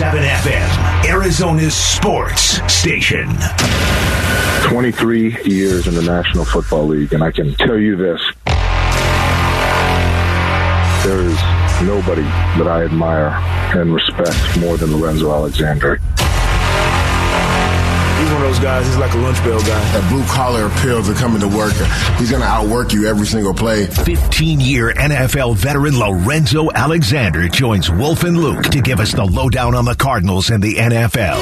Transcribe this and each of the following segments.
1057 FM, Arizona's sports station. 23 years in the National Football League, and I can tell you this there is nobody that I admire and respect more than Lorenzo Alexander. He's one of those guys, he's like a lunch bell guy. That blue collar appeal to coming to work. He's going to outwork you every single play. 15 year NFL veteran Lorenzo Alexander joins Wolf and Luke to give us the lowdown on the Cardinals and the NFL.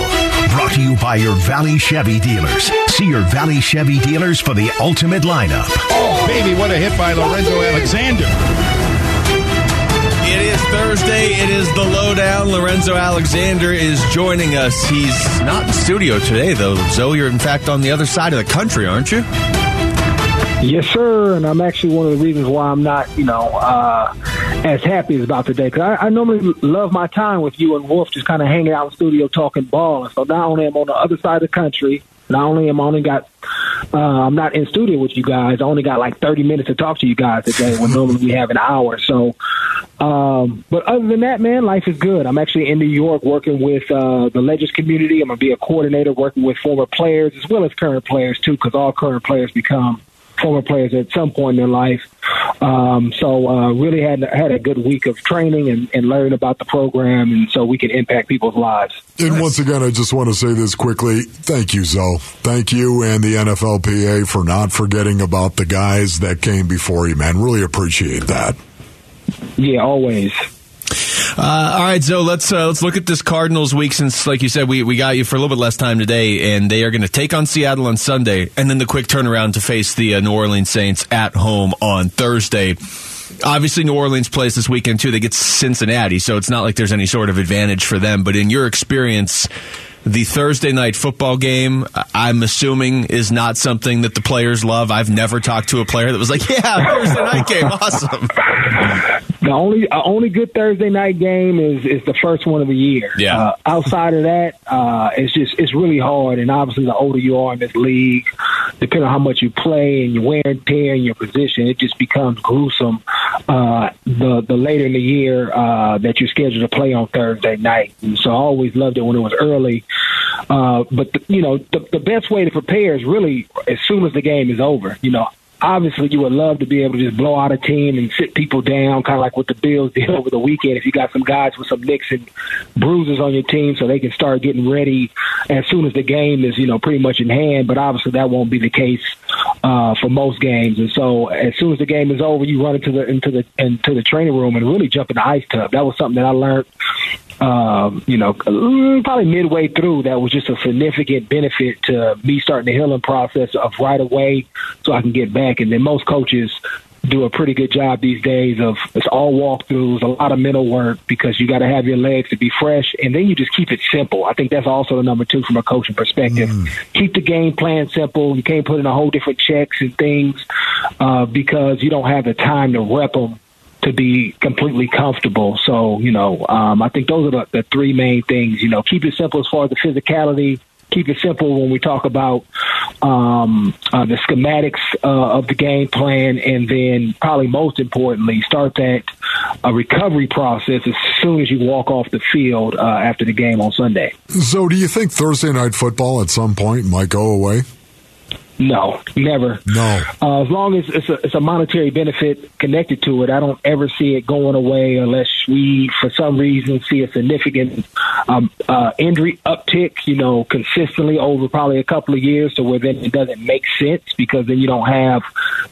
Brought to you by your Valley Chevy dealers. See your Valley Chevy dealers for the ultimate lineup. Oh, baby, what a hit by Lorenzo Alexander. Thursday. It is the lowdown. Lorenzo Alexander is joining us. He's not in studio today, though. Zo, you're in fact on the other side of the country, aren't you? Yes, sir. And I'm actually one of the reasons why I'm not, you know, uh, as happy as about today. Because I, I normally love my time with you and Wolf, just kind of hanging out in studio talking ball. And so not only am I on the other side of the country, not only am I only got, uh, I'm not in studio with you guys. I only got like 30 minutes to talk to you guys today when normally we have an hour. So, um, but other than that, man, life is good. I'm actually in New York working with uh, the Legends community. I'm gonna be a coordinator working with former players as well as current players too, because all current players become former players at some point in their life. Um, so uh, really had had a good week of training and, and learning about the program, and so we can impact people's lives. And once again, I just want to say this quickly. Thank you, Zoe. Thank you and the NFLPA for not forgetting about the guys that came before you, man. Really appreciate that. Yeah, always. Uh, all right, so let's uh, let's look at this Cardinals week. Since, like you said, we, we got you for a little bit less time today, and they are going to take on Seattle on Sunday, and then the quick turnaround to face the uh, New Orleans Saints at home on Thursday. Obviously, New Orleans plays this weekend too. They get Cincinnati, so it's not like there's any sort of advantage for them. But in your experience, the Thursday night football game, I'm assuming, is not something that the players love. I've never talked to a player that was like, "Yeah, Thursday night game, awesome." The only uh, only good Thursday night game is is the first one of the year. Yeah. Uh, outside of that, uh, it's just it's really hard. And obviously, the older you are in this league, depending on how much you play and your wear and tear and your position, it just becomes gruesome. Uh, the the later in the year uh, that you're scheduled to play on Thursday night. And so I always loved it when it was early. Uh, but the, you know, the, the best way to prepare is really as soon as the game is over. You know, obviously you would love to be able to just blow out a team and sit people down, kind of like what the Bills did over the weekend. If you got some guys with some nicks and bruises on your team, so they can start getting ready as soon as the game is, you know, pretty much in hand. But obviously that won't be the case uh, for most games. And so as soon as the game is over, you run into the into the into the training room and really jump in the ice tub. That was something that I learned um, you know, probably midway through, that was just a significant benefit to me starting the healing process of right away so I can get back. And then most coaches do a pretty good job these days of it's all walkthroughs, a lot of mental work because you got to have your legs to be fresh, and then you just keep it simple. I think that's also the number two from a coaching perspective. Mm. Keep the game plan simple. You can't put in a whole different checks and things uh, because you don't have the time to rep them to be completely comfortable. So, you know, um, I think those are the, the three main things. You know, keep it simple as far as the physicality. Keep it simple when we talk about um, uh, the schematics uh, of the game plan, and then probably most importantly, start that uh, recovery process as soon as you walk off the field uh, after the game on Sunday. So, do you think Thursday night football at some point might go away? No, never. No. Uh, as long as it's a, it's a monetary benefit connected to it, I don't ever see it going away unless we, for some reason, see a significant um, uh, injury uptick, you know, consistently over probably a couple of years to where then it doesn't make sense because then you don't have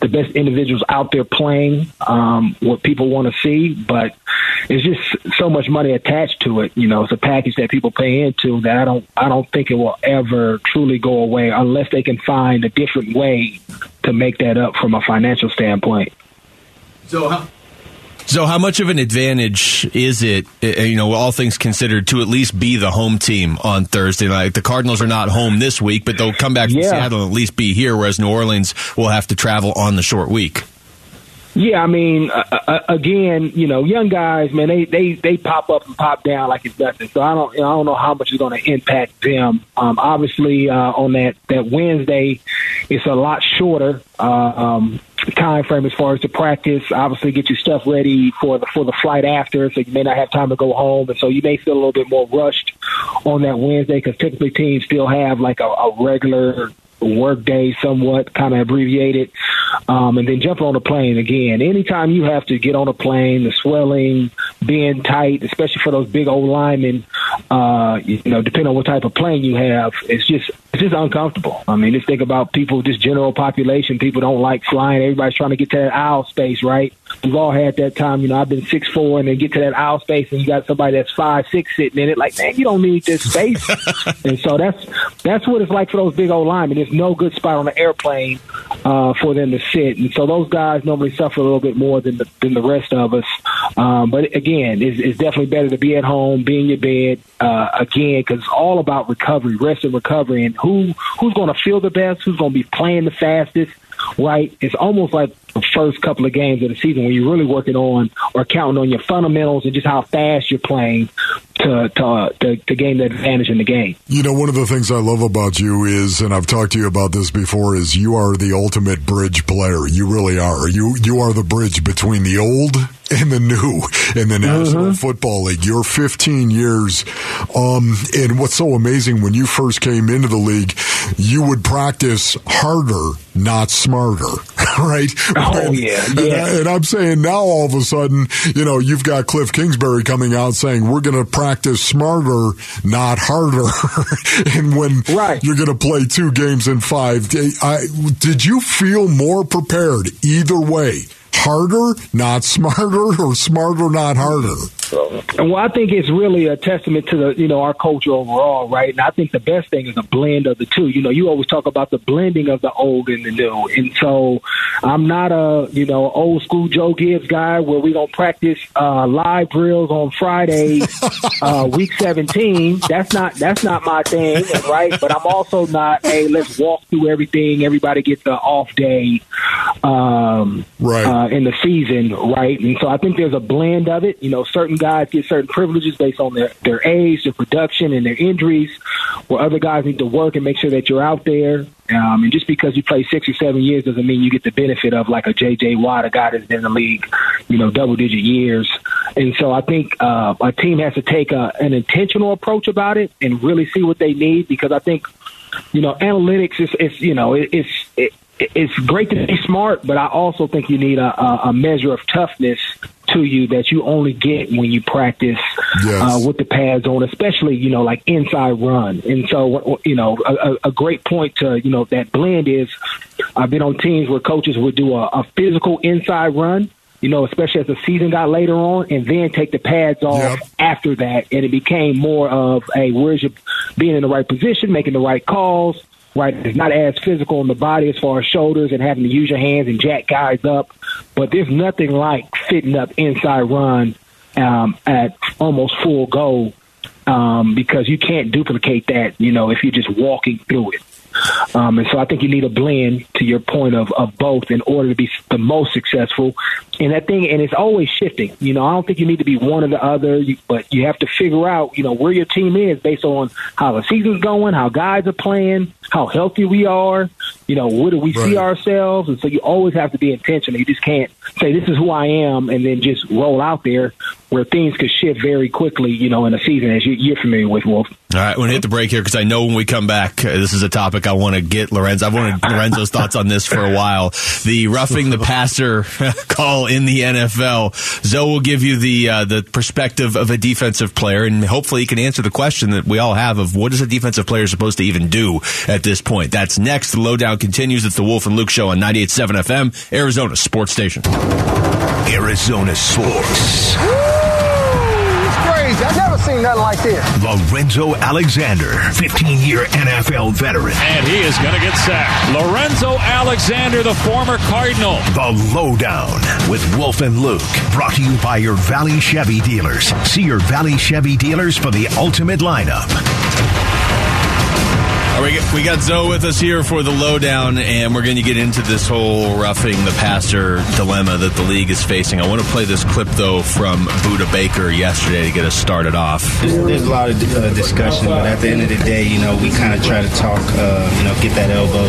the best individuals out there playing um, what people want to see. But it's just so much money attached to it. You know, it's a package that people pay into that I don't I don't think it will ever truly go away unless they can find a different way to make that up from a financial standpoint. So how, so how much of an advantage is it, uh, you know, all things considered, to at least be the home team on Thursday night? The Cardinals are not home this week, but they'll come back to Yeah. Seattle and at least be here, whereas New Orleans will have to travel on the short week. Yeah, I mean, uh, uh, again, you know, young guys, man, they they they pop up and pop down like it's nothing. So I don't, I don't know how much it's going to impact them. Um, obviously, uh, on that that Wednesday, it's a lot shorter uh, um, time frame as far as the practice. Obviously, get your stuff ready for the for the flight after, so you may not have time to go home, and so you may feel a little bit more rushed on that Wednesday because typically teams still have like a, a regular work day somewhat kind of abbreviated um, and then jump on a plane again. Anytime you have to get on a plane the swelling being tight especially for those big old linemen uh, you know depending on what type of plane you have it's just it's just uncomfortable. I mean just think about people just general population people don't like flying. Everybody's trying to get to that aisle space right? We've all had that time you know i've been six four and then get to that aisle space and you got somebody that's five six sitting in it like man you don't need this space. And so that's that's what it's like for those big old linemen. There's no good spot on the airplane uh, for them to sit. And so those guys normally suffer a little bit more than the, than the rest of us. Um, but again, it's, it's definitely better to be at home, be in your bed uh, again, because it's all about recovery, rest and recovery, and who who's going to feel the best, who's going to be playing the fastest. Right, it's almost like the first couple of games of the season when you're really working on or counting on your fundamentals and just how fast you're playing to to, uh, to, to gain the advantage in the game. You know, one of the things I love about you is, and I've talked to you about this before, is you are the ultimate bridge player. You really are. You you are the bridge between the old and the new in the National mm-hmm. Football League. You're 15 years. Um, and what's so amazing when you first came into the league, you would practice harder, not smarter, right? Oh, yeah. yeah. And, I, and I'm saying now all of a sudden, you know, you've got Cliff Kingsbury coming out saying, we're going to practice smarter, not harder. and when right. you're going to play two games in five, I, did you feel more prepared either way? Harder, not smarter, or smarter, not harder? Well, I think it's really a testament to the you know our culture overall, right? And I think the best thing is a blend of the two. You know, you always talk about the blending of the old and the new, and so I'm not a you know old school Joe Gibbs guy where we gonna practice uh, live drills on Friday, uh, week 17. That's not that's not my thing, right? But I'm also not a let's walk through everything. Everybody gets an off day, um, right, uh, in the season, right? And so I think there's a blend of it. You know, certain guys get certain privileges based on their, their age, their production, and their injuries, where other guys need to work and make sure that you're out there. Um, and just because you play six or seven years doesn't mean you get the benefit of like a J.J. Watt, a guy that's been in the league, you know, double digit years. And so I think uh, a team has to take a, an intentional approach about it and really see what they need because I think, you know, analytics is, is you know, it, it's, it, it's great to be smart, but I also think you need a, a measure of toughness to you that you only get when you practice yes. uh, with the pads on, especially you know like inside run. And so you know a, a, great point to you know that blend is I've been on teams where coaches would do a, a physical inside run. You know, especially as the season got later on, and then take the pads off yep. after that, and it became more of a where's your being in the right position, making the right calls, right? It's not as physical on the body as far as shoulders and having to use your hands and jack guys up. But there's nothing like fitting up inside run um, at almost full go um, because you can't duplicate that, you know, if you're just walking through it. Um, and so I think you need a blend to your point of, of both in order to be the most successful. And that thing, and it's always shifting. You know, I don't think you need to be one or the other, but you have to figure out, you know, where your team is based on how the season's going, how guys are playing, how healthy we are, you know, where do we right. see ourselves? And so you always have to be intentional. You just can't say, this is who I am, and then just roll out there where things could shift very quickly, you know, in a season, as you, are familiar with, Wolf. All right, we're going to hit the break here because I know when we come back, uh, this is a topic I want to get Lorenzo. I've wanted Lorenzo's thoughts on this for a while. The roughing the passer call in the NFL. Zo will give you the uh, the perspective of a defensive player, and hopefully he can answer the question that we all have of what is a defensive player supposed to even do at this point. That's next. The lowdown continues. It's the Wolf and Luke Show on 98.7 FM, Arizona Sports Station. Arizona Sports. He's crazy I've never seen nothing like this. Lorenzo Alexander, 15 year NFL veteran. And he is going to get sacked. Lorenzo Alexander, the former Cardinal. The Lowdown with Wolf and Luke. Brought to you by your Valley Chevy dealers. See your Valley Chevy dealers for the ultimate lineup. Right, we got Zo with us here for the lowdown, and we're going to get into this whole roughing the passer dilemma that the league is facing. I want to play this clip, though, from Budda Baker yesterday to get us started off. There's, there's a lot of uh, discussion, but at the end of the day, you know, we kind of try to talk, uh, you know, get that elbow,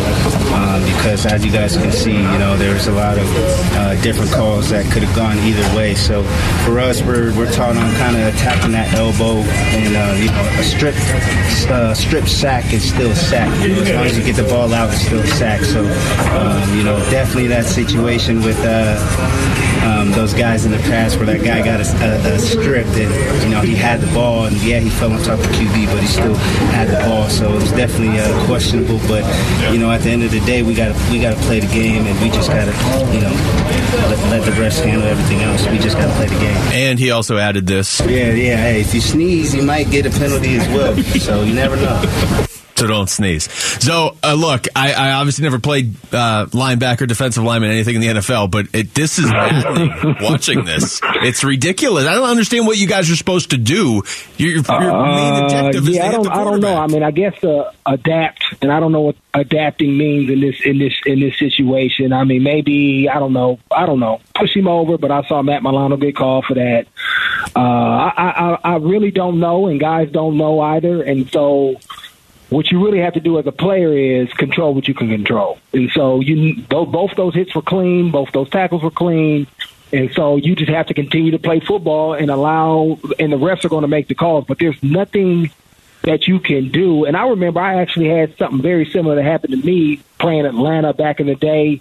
um, because as you guys can see, you know, there's a lot of uh, different calls that could have gone either way. So for us, we're, we're taught on kind of attacking that elbow, and, uh, you know, a strip, uh, strip sack is still sack. You know, as long as you get the ball out, it's still a sack. So, um, you know, definitely that situation with uh, um, those guys in the past where that guy got a, a, a stripped and, you know, he had the ball, and yeah, he fell on top of QB, but he still had the ball. So it was definitely uh, questionable. But, you know, at the end of the day, we got we got to play the game, and we just got to, you know, let, let the refs handle everything else. We just got to play the game. And he also added this. Yeah, yeah. Hey, if you sneeze, you might get a penalty as well. So you never know. So don't sneeze. So uh, look, I, I, obviously never played uh, linebacker, defensive lineman, anything in the NFL, but it, this is watching this, it's ridiculous. I don't understand what you guys are supposed to do. Your, your main objective uh, is yeah, I don't, I don't know. I mean, I guess uh, adapt, and I don't know what adapting means in this in this in this situation. I mean, maybe I don't know. I don't know. Push him over, but I saw Matt Milano get called for that. Uh, I, I I really don't know, and guys don't know either, and so what you really have to do as a player is control what you can control. And so you both those hits were clean, both those tackles were clean. And so you just have to continue to play football and allow, and the refs are going to make the calls. But there's nothing that you can do. And I remember I actually had something very similar that happened to me playing Atlanta back in the day.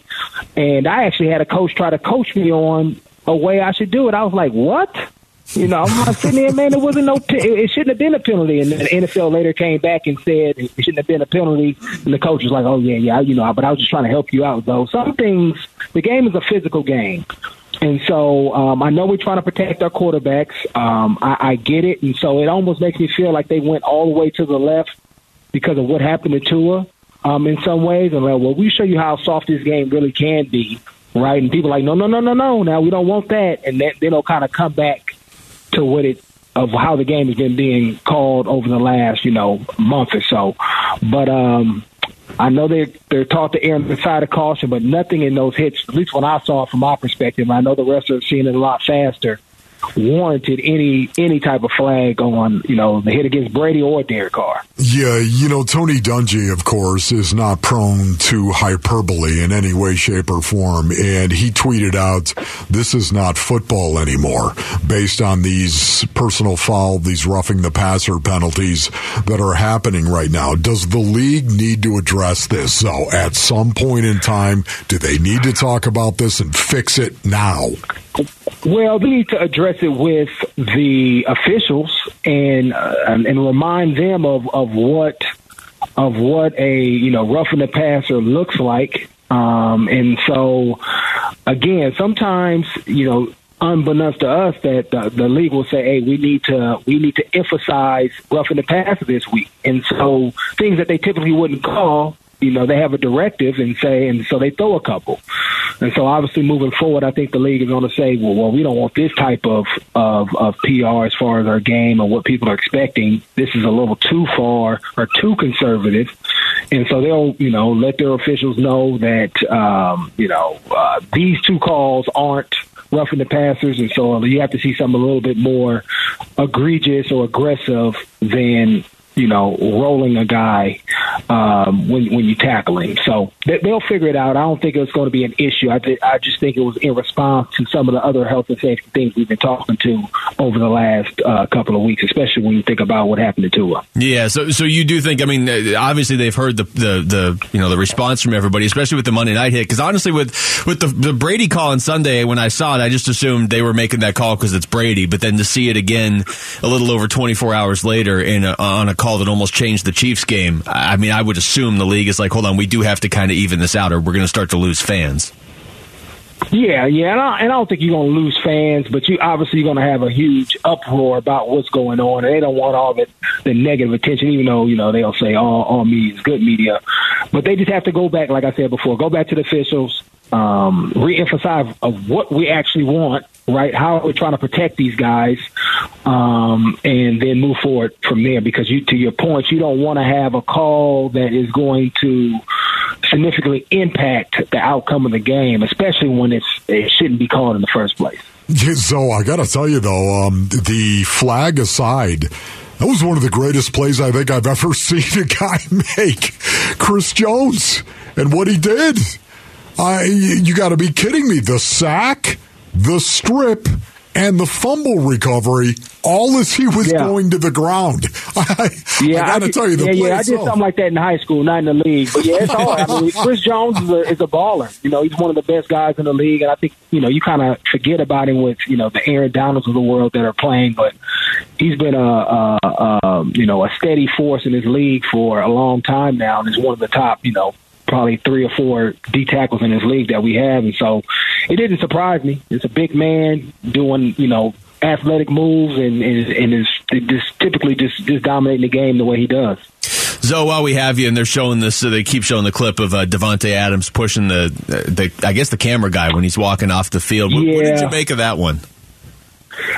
And I actually had a coach try to coach me on a way I should do it. I was like, what? You know, I'm sitting there, man. It wasn't no. It shouldn't have been a penalty. And the NFL later came back and said it shouldn't have been a penalty. And the coach was like, "Oh yeah, yeah, you know." But I was just trying to help you out, though. Some things. The game is a physical game. And so um, I know we're trying to protect our quarterbacks. Um, I, I get it, and so it almost makes me feel like they went all the way to the left because of what happened to Tua. Um, in some ways, and like, well, we show you how soft this game really can be, right? And people are like, no, no, no, no, no. Now we don't want that, and then they'll kind of come back to what it of how the game has been being called over the last you know month or so. But um, I know they're they're taught to err on the side of caution, but nothing in those hits, at least what I saw from my perspective. I know the rest are seeing it a lot faster. Warranted any any type of flag on you know the hit against Brady or Derek Carr. Yeah, you know Tony Dungy, of course, is not prone to hyperbole in any way, shape, or form, and he tweeted out, "This is not football anymore," based on these personal foul, these roughing the passer penalties that are happening right now. Does the league need to address this? So, at some point in time, do they need to talk about this and fix it now? Well, they need to address it with the officials and uh, and remind them of, of what of what a you know roughing the passer looks like. Um, and so, again, sometimes you know, unbeknownst to us, that the, the league will say, "Hey, we need to we need to emphasize roughing the passer this week." And so, things that they typically wouldn't call, you know, they have a directive and say, and so they throw a couple. And so, obviously, moving forward, I think the league is going to say, well, well, we don't want this type of, of of PR as far as our game and what people are expecting. This is a little too far or too conservative, and so they'll, you know, let their officials know that, um, you know, uh, these two calls aren't roughing the passers, and so you have to see something a little bit more egregious or aggressive than you know, rolling a guy um, when when you tackle him. So they, will figure it out. I don't think it's going to be an issue. I, I just think it was in response to some of the other health and safety things we've been talking to over the last uh, couple of weeks, especially when you think about what happened to Tua. Yeah. So so you do think? I mean, obviously they've heard the the, the you know the response from everybody, especially with the Monday night hit. Because honestly, with with the, the Brady call on Sunday, when I saw it, I just assumed they were making that call because it's Brady. But then to see it again a little over 24 hours later in a, on a call that almost changed the Chiefs game. I mean, I would assume the league is like, hold on, we do have to kind of even this out, or we're going to start to lose fans. Yeah, yeah, and I, and I don't think you're going to lose fans, but you obviously you're going to have a huge uproar about what's going on, and they don't want all the the negative attention, even though you know they'll say all all media is good media, but they just have to go back, like I said before, go back to the officials, um, reemphasize of what we actually want, right? How are we're trying to protect these guys, um, and then move forward from there. Because you, to your point, you don't want to have a call that is going to significantly impact the outcome of the game, especially when it's it shouldn't be called in the first place. So I got to tell you though, um, the flag aside, that was one of the greatest plays I think I've ever seen a guy make. Chris Jones and what he did. I, you got to be kidding me. The sack, the strip, and the fumble recovery, all as he was Yeah. going to the ground. I, Yeah, I got to did- tell you, the yeah, play yeah, I did something like that in high school, not in the league. But yeah, it's hard. I mean, Chris Jones is a, is a baller. You know, he's one of the best guys in the league, and I think you know you kind of forget about him with you know the Aaron Donalds of the world that are playing, but he's been a, a, a um, you know a steady force in his league for a long time now, and is one of the top you know probably three or four D tackles in his league that we have, and so it didn't surprise me. It's a big man doing you know athletic moves and and, and is just typically just just dominating the game the way he does. So while we have you, and they're showing this, so they keep showing the clip of uh, Davante Adams pushing the, the, I guess the camera guy when he's walking off the field. What, what did Yeah. you make of that one?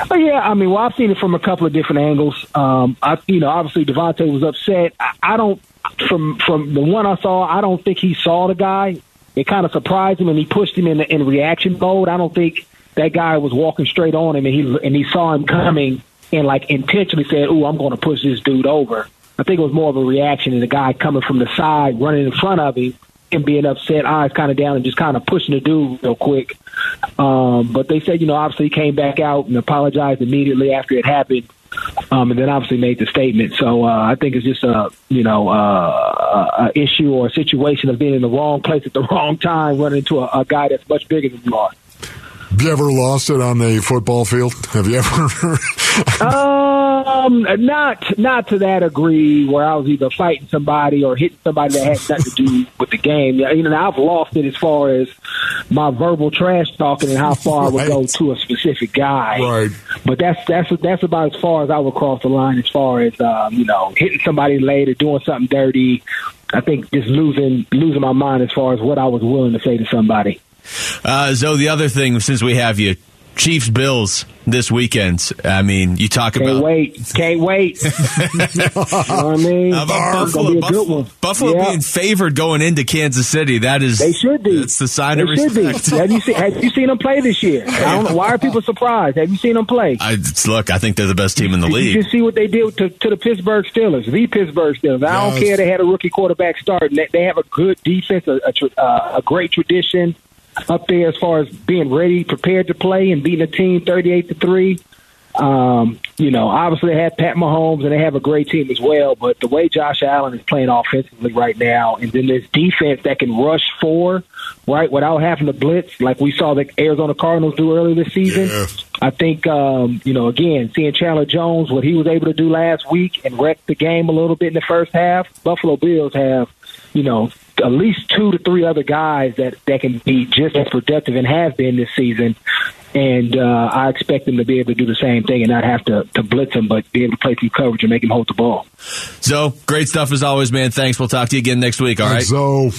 Oh yeah, I mean, well, I've seen it from a couple of different angles. Um, I, you know, obviously Davante was upset. I, I don't, from from the one I saw, I don't think he saw the guy. It kind of surprised him, and he pushed him in the, in reaction mode. I don't think that guy was walking straight on him, and he and he saw him coming, and like intentionally said, "Ooh, I'm going to push this dude over." I think it was more of a reaction, and the guy coming from the side, running in front of him, and being upset, eyes kind of down, and just kind of pushing the dude real quick. Um, but they said, you know, obviously he came back out and apologized immediately after it happened, um, and then obviously made the statement. So uh, I think it's just a, you know, uh, a issue or a situation of being in the wrong place at the wrong time, running into a, a guy that's much bigger than you are. Have you ever lost it on the football field? Have you ever? Um, not not to that degree where I was either fighting somebody or hitting somebody that had nothing to do with the game. You know, I've lost it as far as my verbal trash talking and how far I would go to a specific guy. Right. But that's that's that's about as far as I would cross the line as far as um, you know hitting somebody late or doing something dirty. I think just losing losing my mind as far as what I was willing to say to somebody. Uh, Zo, the other thing, since we have you, Chiefs Bills this weekend. I mean, you talk Can't about wait, can't wait. you know I mean? How about It's gonna be Buffalo, good Buffalo, one. Buffalo Yeah. being favored going into Kansas City. That is They should be. It's the sign they of should be. respect. Have you seen Have you seen them play this year? I don't know. Why are people surprised? Have you seen them play? I, it's- look, I think they're the best team in the Did you just see what they did to, to the Pittsburgh Steelers, the Pittsburgh Steelers. I don't Yes. care. They had a rookie quarterback start. They, they have a good defense, a, a, uh, a great tradition up there as far as being ready, prepared to play, and beating a team thirty-eight to three. Um, you know, obviously they have Pat Mahomes and they have a great team as well. But the way Josh Allen is playing offensively right now, and then this defense that can rush four, right, without having to blitz, like we saw the Arizona Cardinals do earlier this season. Yeah. I think, um, you know, again, seeing Chandler Jones, what he was able to do last week and wreck the game a little bit in the first half, Buffalo Bills have, you know, at least two to three other guys that, that can be just as productive and have been this season. And uh, I expect them to be able to do the same thing and not have to, to blitz him, but be able to play through coverage and make him hold the ball. So great stuff as always, man. Thanks. We'll talk to you again next week. All right. So,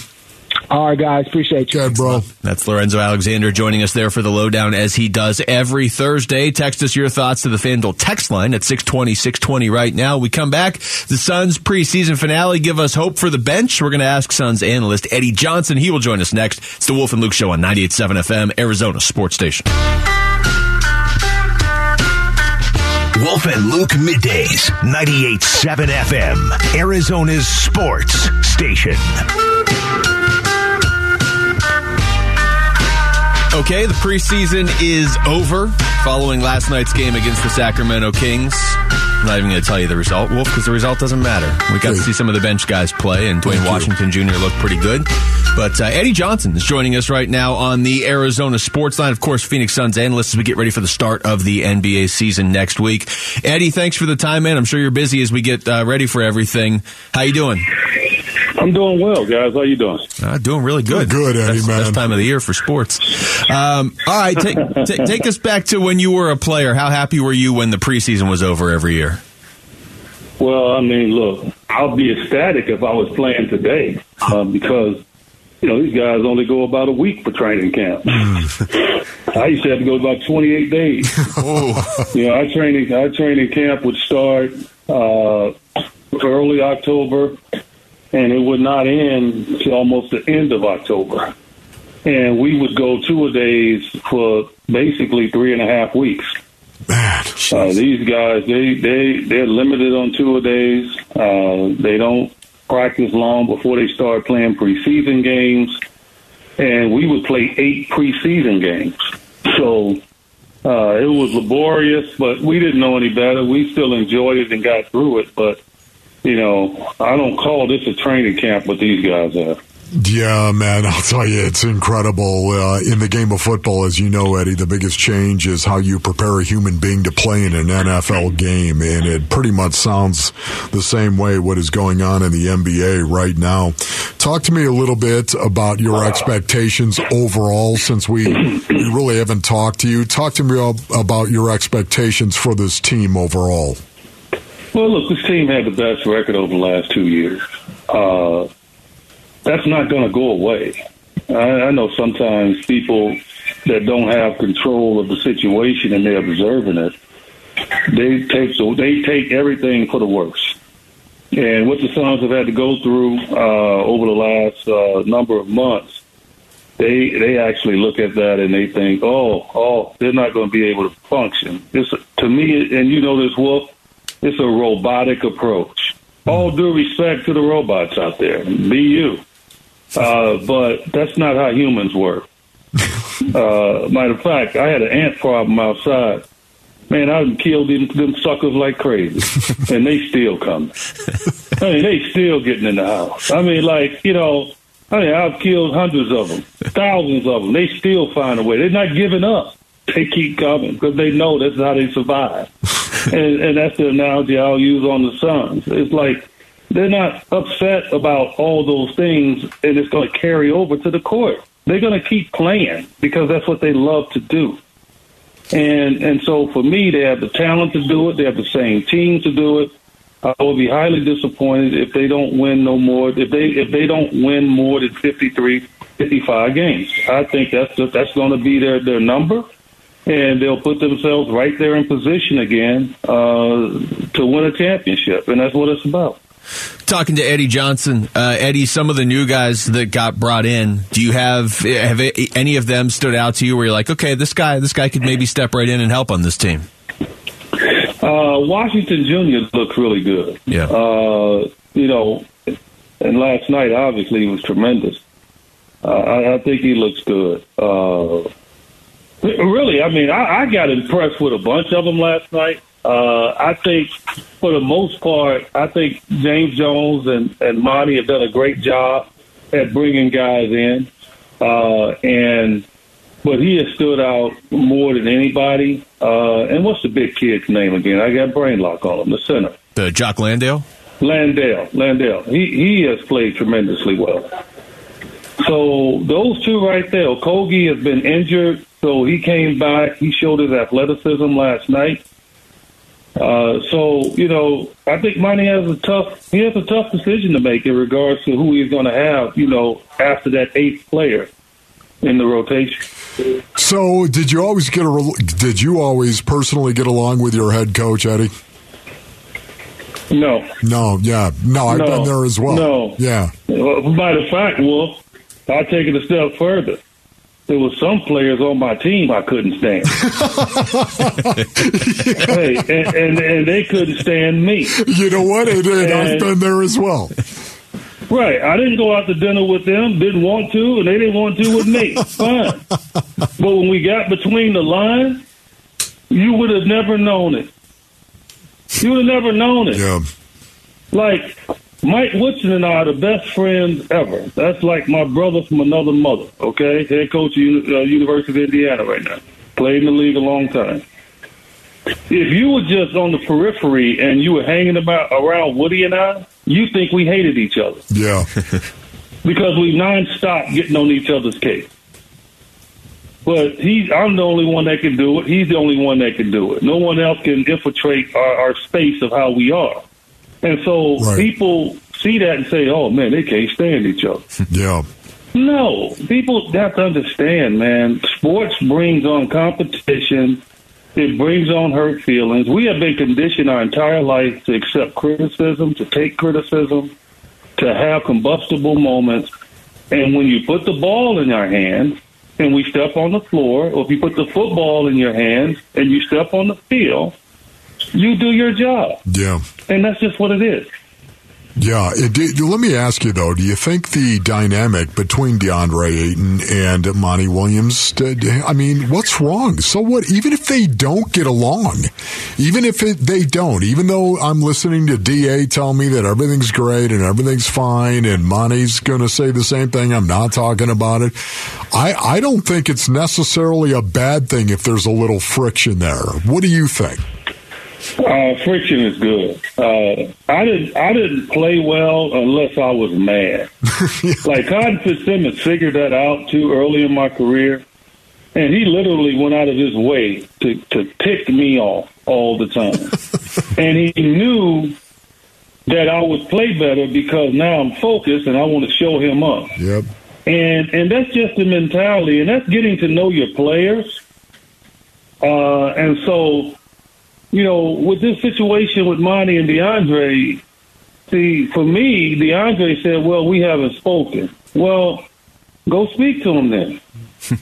All right, guys, appreciate you. good, bro. That's Lorenzo Alexander joining us there for the lowdown as he does every Thursday. Text us your thoughts to the FanDuel text line at 620, 620 right now. We come back. The Suns preseason finale give us hope for the bench. We're going to ask Suns analyst Eddie Johnson. He will join us next. It's the Wolf and Luke Show on 98.7 FM, Arizona Sports Station. Wolf and Luke middays, 98.7 FM, Arizona's sports station. Okay, the preseason is over following last night's game against the Sacramento Kings. I'm not even going to tell you the result, Wolf, because the result doesn't matter. We got to see some of the bench guys play, and Duane Washington Jr. looked pretty good. But uh, Eddie Johnson is joining us right now on the Arizona Sports Line. Of course, Phoenix Suns analyst as we get ready for the start of the NBA season next week. Eddie, thanks for the time, man. I'm sure you're busy as we get uh, ready for everything. How you doing? I'm doing well, guys. How you doing? Uh, doing really good. Good, Eddie, best, man. Best time of the year for sports. Um, all right, take, ta- take us back to when you were a player. How happy were you when the preseason was over every year? Well, I mean, look, I'll be ecstatic if I was playing today uh, because you know, these guys only go about a week for training camp. I used to have to go about 28 days. oh. you know, our training, our training camp would start uh, early October, and it would not end until almost the end of October. And we would go two a days for basically three and a half weeks. Man, Uh, these guys, they they they're limited on two a days. Uh, they don't practice long before they start playing preseason games, and we would play eight preseason games. So uh, it was laborious, but we didn't know any better. We still enjoyed it and got through it. But you know, I don't call this a training camp, what these guys are. Yeah, man, I'll tell you, it's incredible. Uh, in the game of football, as you know, Eddie, the biggest change is how you prepare a human being to play in an NFL game. And it pretty much sounds the same way what is going on in the NBA right now. Talk to me a little bit about your expectations overall since we, we really haven't talked to you. Talk to me about your expectations for this team overall. Well, look, this team had the best record over the last two years. Uh, that's not going to go away. I, I know sometimes people that don't have control of the situation and they're observing it, they take so they take everything for the worst. And what the Suns have had to go through uh, over the last uh, number of months, they they actually look at that and they think, oh, oh, they're not going to be able to function. It's to me, and you know this, Wolf. It's a robotic approach. All due respect to the robots out there, be you. Uh, but that's not how humans work. Uh, matter of fact, I had an ant problem outside. Man, I killed them, them suckers like crazy, and they still coming. I mean, they still getting in the house. I mean, like you know, I mean, I've killed hundreds of them, thousands of them. They still find a way. They're not giving up. They keep coming because they know that's how they survive. and, and that's the analogy I'll use on the Suns. It's like they're not upset about all those things, and it's going to carry over to the court. They're going to keep playing because that's what they love to do. And and so for me, they have the talent to do it. They have the same team to do it. I would be highly disappointed if they don't win no more. If they if they don't win more than 53, 55 games, I think that's that's going to be their their number, and they'll put themselves right there in position again uh, to win a championship, and that's what it's about. Talking to Eddie Johnson, uh, Eddie, some of the new guys that got brought in, do you have have any of them stood out to you where you're like, okay, this guy, this guy could maybe step right in and help on this team? Uh, Washington Jr. looked really good. Yeah. Uh, you know, and last night obviously was tremendous. Uh, I, I think he looks good. Uh, really, I mean, I, I got impressed with a bunch of them last night. Uh, I think, for the most part, I think James Jones and, and Monty have done a great job at bringing guys in. Uh, and but he has stood out more than anybody. Uh, and what's the big kid's name again? I got brain lock on him. The center, the Jock Landale. Landale, Landale. He he has played tremendously well. So those two right there. Kogi has been injured, so he came back. He showed his athleticism last night. Uh, so you know, I think Monty has a tough. He has a tough decision to make in regards to who he's going to have. You know, after that eighth player in the rotation. So, did you always get a? Did you always personally get along with your head coach, Eddie? No. No. Yeah. No. I've no, been there as well. No. Yeah. Well, by the fact, Wolf, I take it a step further. There was some players on my team I couldn't stand. hey, and, and, and they couldn't stand me. You know what? And, and I've been there as well. Right. I didn't go out to dinner with them, didn't want to, and they didn't want to with me. Fine. But when we got between the lines, you would have never known it. You would have never known it. Yeah. Like Mike Woodson and I are the best friends ever. That's like my brother from another mother. Okay, head coach of uh, University of Indiana right now. Played in the league a long time. If you were just on the periphery and you were hanging about around Woody and I, you think we hated each other Yeah. because we nonstop getting on each other's case. But he, I'm the only one that can do it. He's the only one that can do it. No one else can infiltrate our, our space of how we are. And so Right. people see that and say, "Oh man, they can't stand each other." Yeah. No, people have to understand, man. Sports brings on competition. It brings on hurt feelings. We have been conditioned our entire life to accept criticism, to take criticism, to have combustible moments. And when you put the ball in our hands and we step on the floor, or if you put the football in your hands and you step on the field, you do your job. Yeah. And that's just what it is. Yeah. It, let me ask you though: Do you think the dynamic between DeAndre Ayton and Monty Williams? I mean, what's wrong? So what? Even if they don't get along, even if it, they don't, even though I'm listening to Da tell me that everything's great and everything's fine, and Monty's going to say the same thing. I'm not talking about it. I I don't think it's necessarily a bad thing if there's a little friction there. What do you think? Uh, friction is good. Uh, I didn't. I didn't play well unless I was mad. like Cotton Fitzsimmons figured that out too early in my career, and he literally went out of his way to to tick me off all the time. and he knew that I would play better because now I'm focused and I want to show him up. Yep. And and that's just the mentality, and that's getting to know your players. Uh, and so you know, with this situation with Monty and DeAndre, see, for me, DeAndre said, well, we haven't spoken. Well, go speak to him then.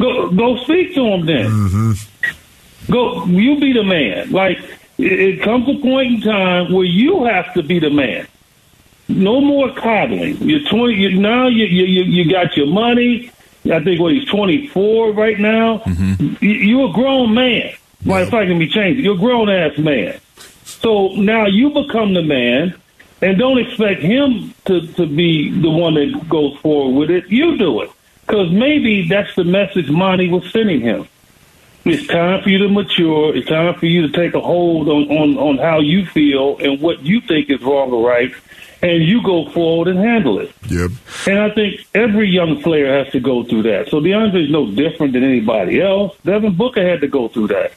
go, go speak to him then. Mm-hmm. Go, you be the man. Like, it, it comes a point in time where you have to be the man. No more coddling. You're twenty. You, now you, you you got your money. I think what he's twenty four right now. Mm-hmm. You, you're a grown man. If I can be changed, you're a grown ass man. So now you become the man, and don't expect him to, to be the one that goes forward with it. You do it. Because maybe that's the message Monty was sending him. It's time for you to mature. It's time for you to take a hold on, on, on how you feel and what you think is wrong or right, and you go forward and handle it. Yep. And I think every young player has to go through that. So DeAndre is no different than anybody else. Devin Booker had to go through that.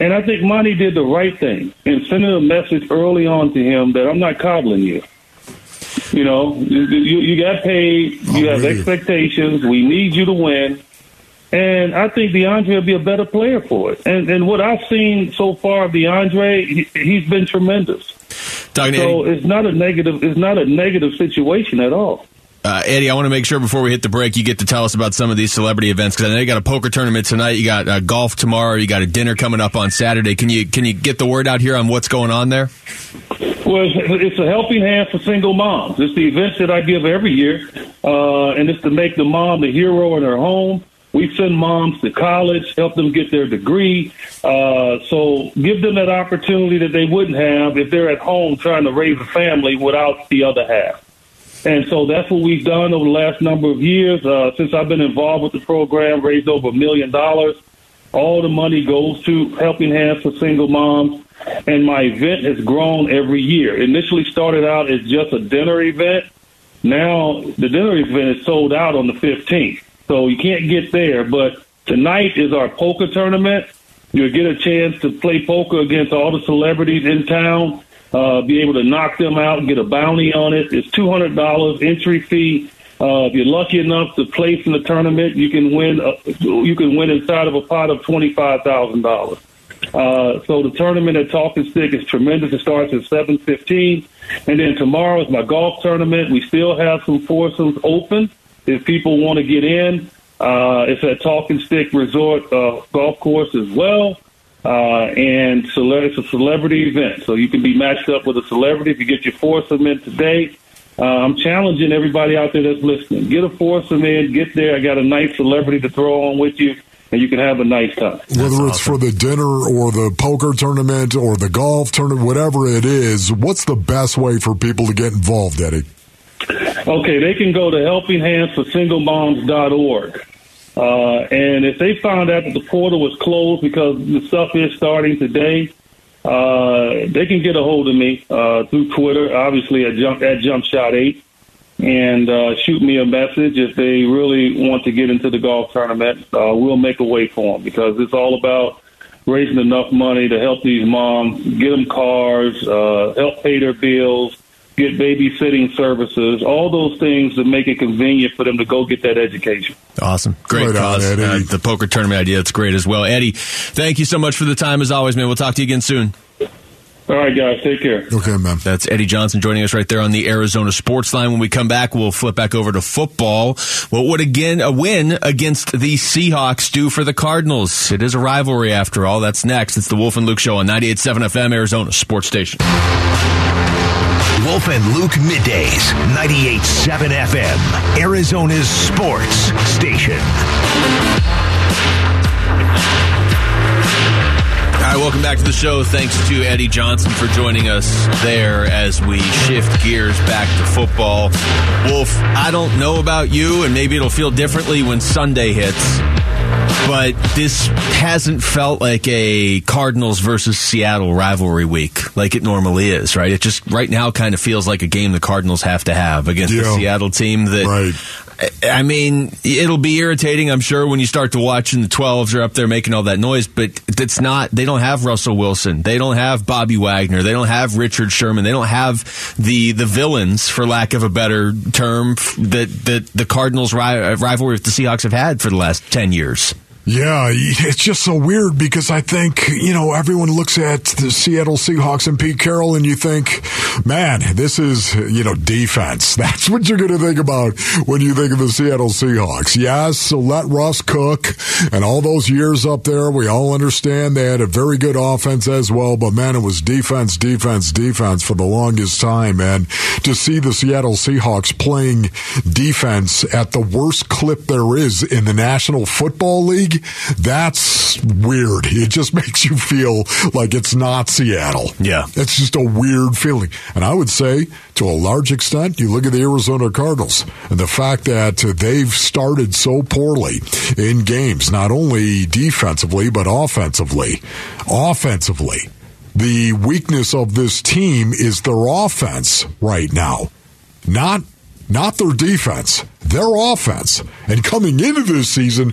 And I think Monty did the right thing in sending a message early on to him that I'm not coddling you. You know, you, you, got paid, you oh, have expectations, we need you to win. And I think DeAndre will be a better player for it. And and what I've seen so far of DeAndre, he, he's been tremendous. Dr. so it's not a negative. It's not a negative situation at all. Uh, Eddie, I want to make sure before we hit the break, you get to tell us about some of these celebrity events because I know you got a poker tournament tonight, you got uh, golf tomorrow, you got a dinner coming up on Saturday. Can you can you get the word out here on what's going on there? Well, it's, a helping hand for single moms. It's the event that I give every year, uh, and it's to make the mom the hero in her home. We send moms to college, help them get their degree. Uh, so give them that opportunity that they wouldn't have if they're at home trying to raise a family without the other half. And so that's what we've done over the last number of years. Uh, since I've been involved with the program, raised over a million dollars. All the money goes to Helping Hands for Single Moms. And my event has grown every year. Initially started out as just a dinner event. Now the dinner event is sold out on the 15th. So you can't get there. But tonight is our poker tournament. You'll get a chance to play poker against all the celebrities in town uh, be able to knock them out and get a bounty on it. It's two hundred dollars entry fee. Uh, if you're lucky enough to place in the tournament, you can win. Uh, you can win inside of a pot of twenty five thousand dollars. Uh, so the tournament at Talking Stick is tremendous. It starts at seven fifteen, and then tomorrow is my golf tournament. We still have some foursomes open if people want to get in. Uh, it's at Talking Stick Resort uh, Golf Course as well. Uh, and cele- it's a celebrity event, so you can be matched up with a celebrity if you get your foursome in today. Uh, I'm challenging everybody out there that's listening. Get a foursome in, get there. I got a nice celebrity to throw on with you, and you can have a nice time. Whether it's for the dinner or the poker tournament or the golf tournament, whatever it is, what's the best way for people to get involved, Eddie? Okay, they can go to helpinghandsforsinglemoms.org. Uh, and if they found out that the portal was closed because the stuff is starting today, uh, they can get a hold of me uh, through Twitter, obviously at Jump at Jump Shot Eight, and uh, shoot me a message if they really want to get into the golf tournament. Uh, we'll make a way for them because it's all about raising enough money to help these moms, get them cars, uh, help pay their bills, get babysitting services, all those things that make it convenient for them to go get that education. Awesome. Great Right cause. Eddie. Uh, the poker tournament idea, that's great as well. Eddie, thank you so much for the time as always, man. We'll talk to you again soon. All right, guys, take care. Okay, man. That's Eddie Johnson joining us right there on the Arizona Sports Line. When we come back, we'll flip back over to football. What would again a win against the Seahawks do for the Cardinals? It is a rivalry after all. That's next. It's the Wolf and Luke Show on 98.7 FM, Arizona Sports Station. Wolf and Luke middays, 98.7 FM, Arizona's sports station. All right, welcome back to the show. Thanks to Eddie Johnson for joining us there as we shift gears back to football. Wolf, I don't know about you, and maybe it'll feel differently when Sunday hits, but this hasn't felt like a Cardinals versus Seattle rivalry week like it normally is, right? It just right now kind of feels like a game the Cardinals have to have against the Seattle team that Right. I mean, it'll be irritating, I'm sure, when you start to watch and the 12s are up there making all that noise, but it's not, they don't have Russell Wilson. They don't have Bobby Wagner. They don't have Richard Sherman. They don't have the, the villains, for lack of a better term, that, that the Cardinals rivalry with the Seahawks have had for the last 10 years. Yeah, it's just so weird because I think, you know, everyone looks at the Seattle Seahawks and Pete Carroll and you think, man, this is, you know, defense. That's what you're going to think about when you think of the Seattle Seahawks. Yes, so let Russ cook and all those years up there. We all understand they had a very good offense as well, but man, it was defense, defense, defense for the longest time. And to see the Seattle Seahawks playing defense at the worst clip there is in the National Football League, that's weird. It just makes you feel like it's not Seattle. Yeah. It's just a weird feeling. And I would say, to a large extent, you look at the Arizona Cardinals and the fact that they've started so poorly in games, not only defensively, but offensively. Offensively. The weakness of this team is their offense right now. Not not their defense, their offense. And coming into this season,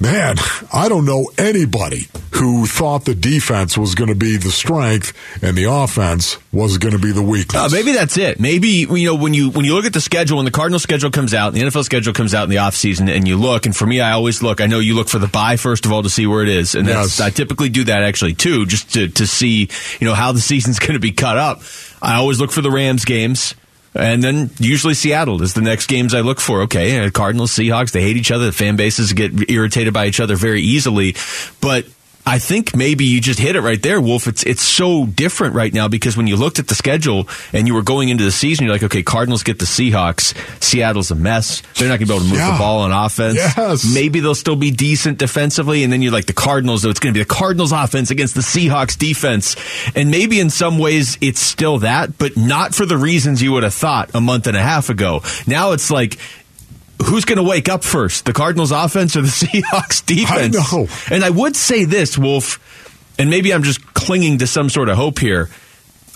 man, I don't know anybody who thought the defense was going to be the strength and the offense was going to be the weakness. Uh, maybe that's it. Maybe you know when you when you look at the schedule, when the Cardinal schedule comes out, the NFL schedule comes out in the offseason, and you look. And for me, I always look. I know you look for the bye first of all to see where it is, and that's, Yes. I typically do that actually too, just to to see you know how the season's going to be cut up. I always look for the Rams games. And then usually Seattle is the next games I look for. Okay, uh, Cardinals, Seahawks, they hate each other. The fan bases get irritated by each other very easily. But I think maybe you just hit it right there, Wolf. It's it's so different right now because when you looked at the schedule and you were going into the season, you're like, okay, Cardinals get the Seahawks. Seattle's a mess. They're not going to be able to move Yeah. the ball on offense. Yes. Maybe they'll still be decent defensively, and then you're like the Cardinals. Though it's going to be the Cardinals offense against the Seahawks defense, and maybe in some ways it's still that, but not for the reasons you would have thought a month and a half ago. Now it's like. Who's going to wake up first, the Cardinals offense or the Seahawks defense? I know. And I would say this, Wolf, and maybe I'm just clinging to some sort of hope here.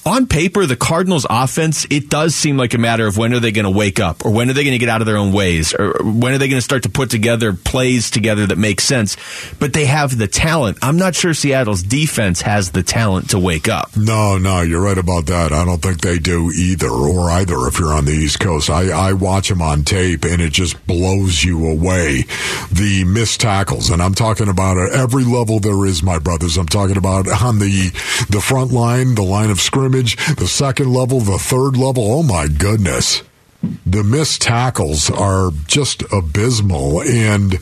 On paper, the Cardinals offense, it does seem like a matter of when are they going to wake up or when are they going to get out of their own ways or when are they going to start to put together plays together that make sense. But they have the talent. I'm not sure Seattle's defense has the talent to wake up. No, no, you're right about that. I don't think they do either, or either if you're on the East Coast. I, I watch them on tape and it just blows you away. The missed tackles, and I'm talking about at every level there is, my brothers. I'm talking about on the the front line, the line of scrimmage, the second level, the third level. Oh my goodness. The missed tackles are just abysmal. And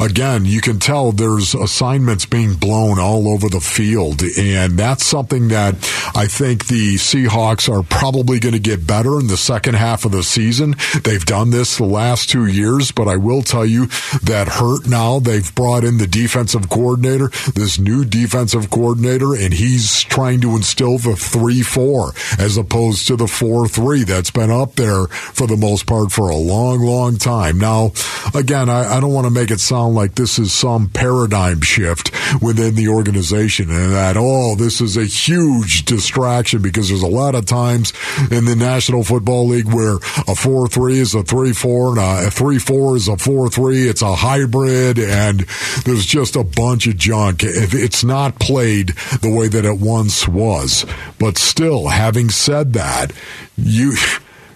again, you can tell there's assignments being blown all over the field. And that's something that I think the Seahawks are probably going to get better in the second half of the season. They've done this the last two years, but I will tell you that hurt now. They've brought in the defensive coordinator, this new defensive coordinator, and he's trying to instill the 3 4 as opposed to the 4 3 that's been up there for the most part for a long, long time. Now, again, I, I don't want to make it sound like this is some paradigm shift within the organization and that, oh, this is a huge distraction because there's a lot of times in the National Football League where a 4 3 is a 3 4 and a 3 4 is a 4 3. It's a hybrid and there's just a bunch of junk. It's not played the way that it once was. But still, having said that, you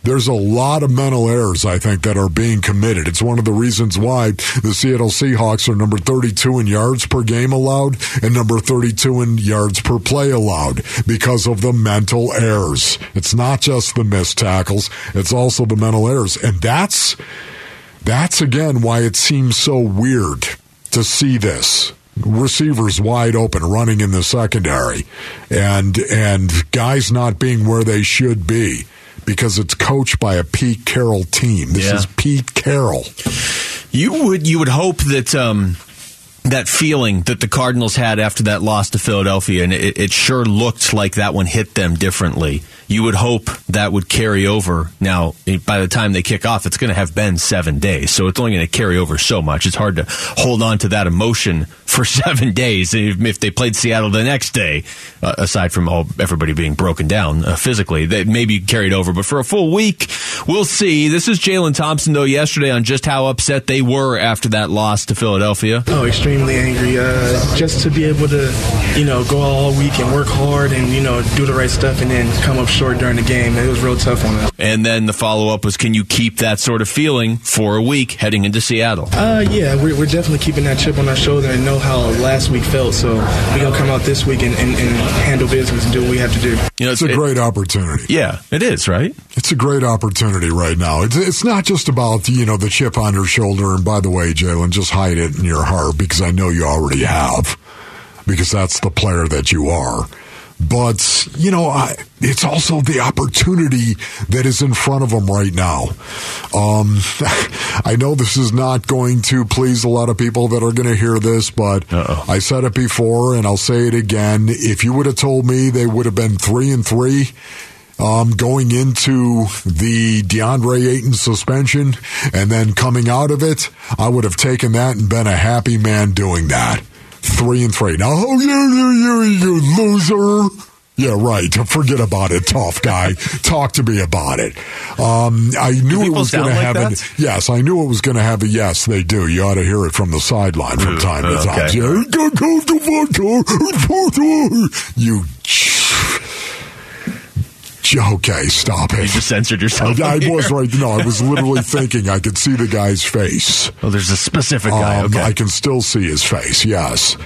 there's a lot of mental errors, I think, that are being committed. It's one of the reasons why the Seattle Seahawks are number 32 in yards per game allowed and number 32 in yards per play allowed because of the mental errors. It's not just the missed tackles, it's also the mental errors. And that's, that's again why it seems so weird to see this receivers wide open running in the secondary and and guys not being where they should be because it's coached by a Pete Carroll team. This Yeah. is Pete Carroll. You would you would hope that um, that feeling that the Cardinals had after that loss to Philadelphia, and it, it sure looked like that one hit them differently. You would hope that would carry over. Now, by the time they kick off, it's going to have been seven days, so it's only going to carry over so much. It's hard to hold on to that emotion for seven days if, they played Seattle the next day. Uh, aside from all everybody being broken down uh, physically, that maybe carried over. But for a full week, we'll see. This is Jalen Thompson though yesterday on just how upset they were after that loss to Philadelphia. Oh, extremely angry. Uh, just to be able to, you know, go all week and work hard and you know do the right stuff, and then come up short during the game. It was real tough on us. And then the follow up was, can you keep that sort of feeling for a week heading into Seattle? Uh, yeah, we're, we're definitely keeping that chip on our shoulder and know how last week felt. So we're gonna come out this week and, and, and handle business and do what we have to do. You know, It's a great opportunity. Yeah, it is, right? It's a great opportunity right now. It's, it's not just about, you know, the chip on your shoulder. And by the way, Jalen, just hide it in your heart because I know you already have, because that's the player that you are. But, you know, I, it's also the opportunity that is in front of them right now. Um, I know this is not going to please a lot of people that are going to hear this, but I said it before and I'll say it again. If you would have told me they would have been three and three, um, going into the DeAndre Ayton suspension and then coming out of it, I would have taken that and been a happy man doing that. Three and three. Now, oh, you, you, you, you loser. Yeah, right. Forget about it, tough guy. Talk to me about it. Um, I knew it was going to like have that? yes. I knew it was going to have a yes. They do. You ought to hear it from the sideline from time to time. okay. You. Okay, stop it. You just censored yourself. I, I was right. No, I was literally thinking. I could see the guy's face. Oh, there's a specific guy. Um, okay. I can still see his face. Yes.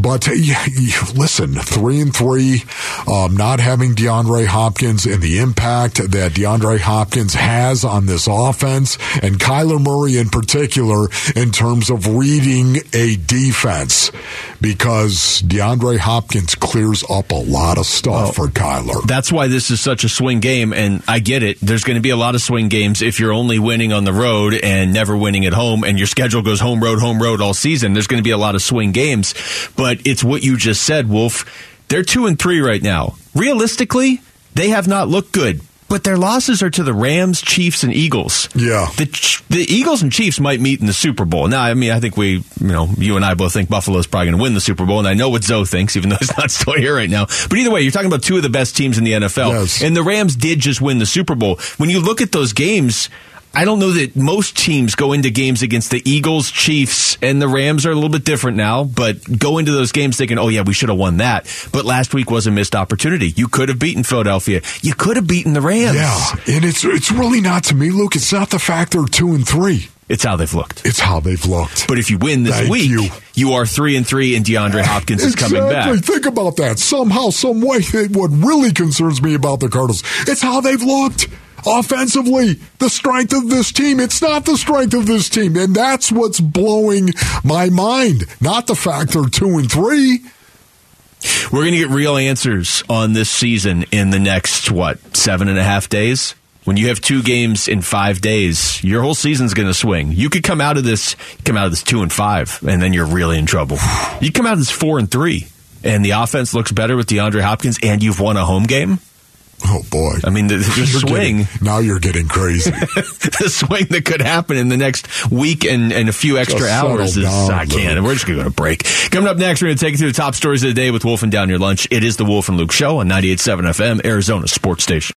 But yeah, listen, three and three, um, not having DeAndre Hopkins and the impact that DeAndre Hopkins has on this offense, and Kyler Murray in particular, in terms of reading a defense, because DeAndre Hopkins clears up a lot of stuff for Kyler. That's why this is such a swing game, and I get it. There's going to be a lot of swing games if you're only winning on the road and never winning at home, and your schedule goes home road, home road all season. There's going to be a lot of swing games, but it's what you just said, Wolf. They're two and three right now. Realistically, they have not looked good. But their losses are to the Rams, Chiefs, and Eagles. Yeah. The the Eagles and Chiefs might meet in the Super Bowl. Now, I mean, I think we, you know, you and I both think Buffalo's probably going to win the Super Bowl, and I know what Zo thinks, even though he's not still here right now. But either way, you're talking about two of the best teams in the NFL, Yes. and the Rams did just win the Super Bowl. When you look at those games. I don't know that most teams go into games against the Eagles, Chiefs, and the Rams are a little bit different now, but go into those games thinking, oh, yeah, we should have won that. But last week was a missed opportunity. You could have beaten Philadelphia. You could have beaten the Rams. Yeah, and it's it's really not to me, Luke. It's not the fact they're two and three. It's how they've looked. It's how they've looked. But if you win this Thank week, you. are three and three, and DeAndre Hopkins is coming back. Think about that. Somehow, some way, what really concerns me about the Cardinals, it's how they've looked. Offensively, the strength of this team. It's not the strength of this team. And that's what's blowing my mind. Not the fact they're two and three. We're going to get real answers on this season in the next what seven and a half days. When you have two games in five days, your whole season's going to swing. You could come out of this, come out of this two and five, and then you're really in trouble. You come out of this four and three, and the offense looks better with DeAndre Hopkins, and you've won a home game. Oh boy! I mean, the, the swing. getting- now you're getting crazy. the swing that could happen in the next week and, and a few extra Just hours is down, I can't. Luke. We're just going to go to break. Coming up next, we're going to take you through the top stories of the day with Wolf and Down Your Lunch. It is the Wolf and Luke Show on 98.7 FM, Arizona Sports Station.